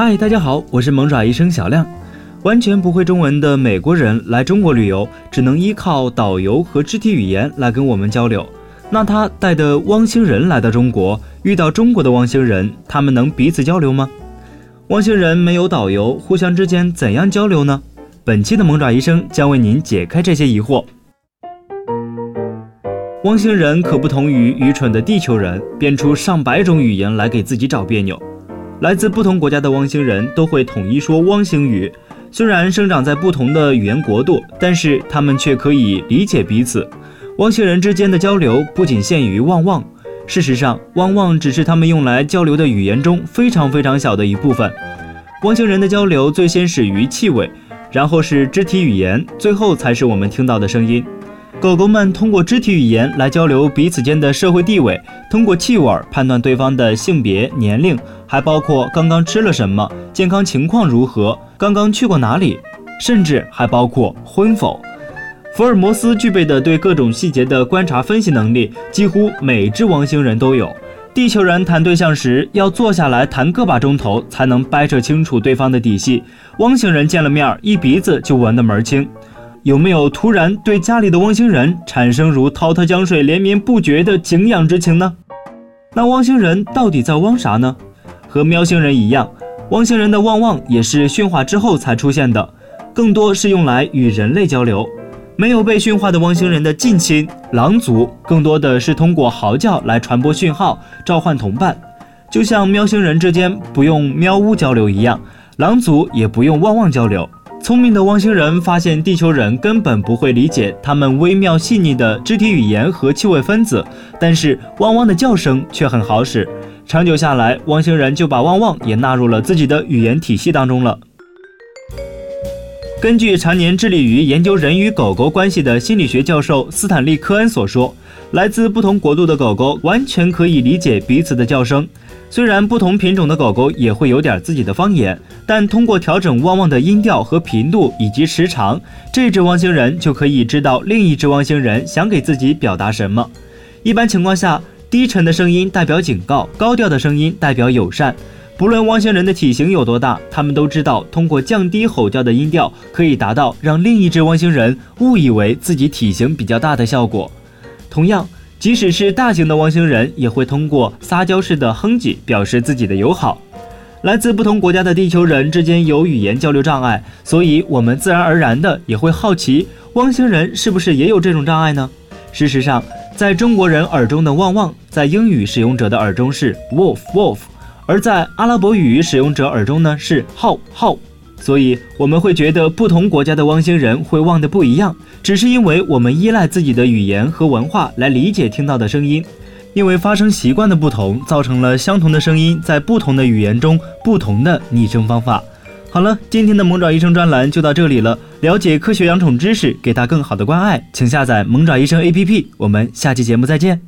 嗨，大家好，我是萌爪医生小亮。完全不会中文的美国人来中国旅游，只能依靠导游和肢体语言来跟我们交流。那他带的汪星人来到中国，遇到中国的汪星人，他们能彼此交流吗？汪星人没有导游，互相之间怎样交流呢？本期的萌爪医生将为您解开这些疑惑。汪星人可不同于愚蠢的地球人，编出上百种语言来给自己找别扭。来自不同国家的汪星人都会统一说汪星语，虽然生长在不同的语言国度，但是他们却可以理解彼此。汪星人之间的交流不仅限于汪汪，事实上，汪汪只是他们用来交流的语言中非常非常小的一部分。汪星人的交流最先始于气味，然后是肢体语言，最后才是我们听到的声音。狗狗们通过肢体语言来交流彼此间的社会地位，通过气味判断对方的性别、年龄，还包括刚刚吃了什么、健康情况如何、刚刚去过哪里，甚至还包括婚否。福尔摩斯具备的对各种细节的观察分析能力，几乎每只汪星人都有。地球人谈对象时要坐下来谈个把钟头，才能掰扯清楚对方的底细。汪星人见了面，一鼻子就闻得门清。有没有突然对家里的汪星人产生如滔滔江水连绵不绝的敬仰之情呢？那汪星人到底在汪啥呢？和喵星人一样，汪星人的汪汪也是驯化之后才出现的，更多是用来与人类交流。没有被驯化的汪星人的近亲狼族，更多的是通过嚎叫来传播讯号，召唤同伴。就像喵星人之间不用喵呜交流一样，狼族也不用汪汪交流。聪明的汪星人发现，地球人根本不会理解他们微妙细腻的肢体语言和气味分子，但是汪汪的叫声却很好使。长久下来，汪星人就把汪汪也纳入了自己的语言体系当中了。根据常年致力于研究人与狗狗关系的心理学教授斯坦利·科恩所说，来自不同国度的狗狗完全可以理解彼此的叫声。虽然不同品种的狗狗也会有点自己的方言，但通过调整汪汪的音调和频度以及时长，这只汪星人就可以知道另一只汪星人想给自己表达什么。一般情况下，低沉的声音代表警告，高调的声音代表友善。不论汪星人的体型有多大，他们都知道通过降低吼叫的音调，可以达到让另一只汪星人误以为自己体型比较大的效果。同样。即使是大型的汪星人，也会通过撒娇式的哼唧表示自己的友好。来自不同国家的地球人之间有语言交流障碍，所以我们自然而然的也会好奇，汪星人是不是也有这种障碍呢？事实上，在中国人耳中的汪汪，在英语使用者的耳中是 wolf wolf，而在阿拉伯语使用者耳中呢是 how how。所以我们会觉得不同国家的汪星人会汪的不一样，只是因为我们依赖自己的语言和文化来理解听到的声音，因为发声习惯的不同，造成了相同的声音在不同的语言中不同的拟声方法。好了，今天的萌爪医生专栏就到这里了。了解科学养宠知识，给它更好的关爱，请下载萌爪医生 APP。我们下期节目再见。